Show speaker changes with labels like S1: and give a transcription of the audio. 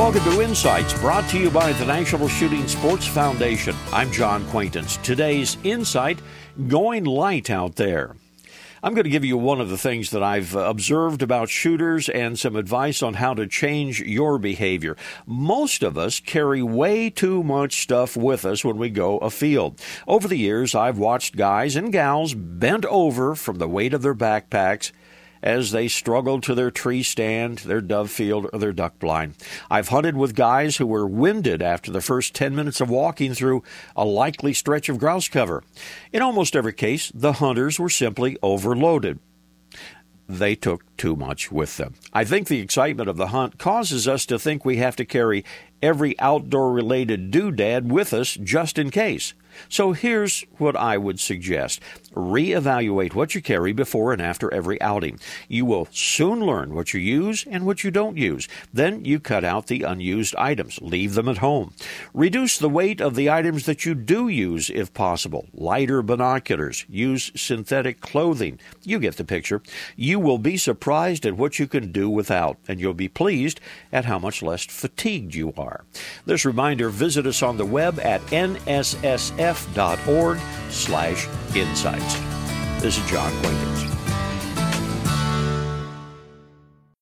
S1: Welcome to Insights, brought to you by the National Shooting Sports Foundation. I'm John Quaintance. Today's Insight going light out there. I'm going to give you one of the things that I've uh, observed about shooters and some advice on how to change your behavior. Most of us carry way too much stuff with us when we go afield. Over the years, I've watched guys and gals bent over from the weight of their backpacks as they struggled to their tree stand, their dove field, or their duck blind. I've hunted with guys who were winded after the first 10 minutes of walking through a likely stretch of grouse cover. In almost every case, the hunters were simply overloaded they took too much with them. I think the excitement of the hunt causes us to think we have to carry every outdoor related doodad with us just in case. So here's what I would suggest. Reevaluate what you carry before and after every outing. You will soon learn what you use and what you don't use. Then you cut out the unused items. Leave them at home. Reduce the weight of the items that you do use if possible. Lighter binoculars. Use synthetic clothing. You get the picture. You will be surprised at what you can do without, and you'll be pleased at how much less fatigued you are. This reminder, visit us on the web at nssf.org slash insights. This is John Quaintance.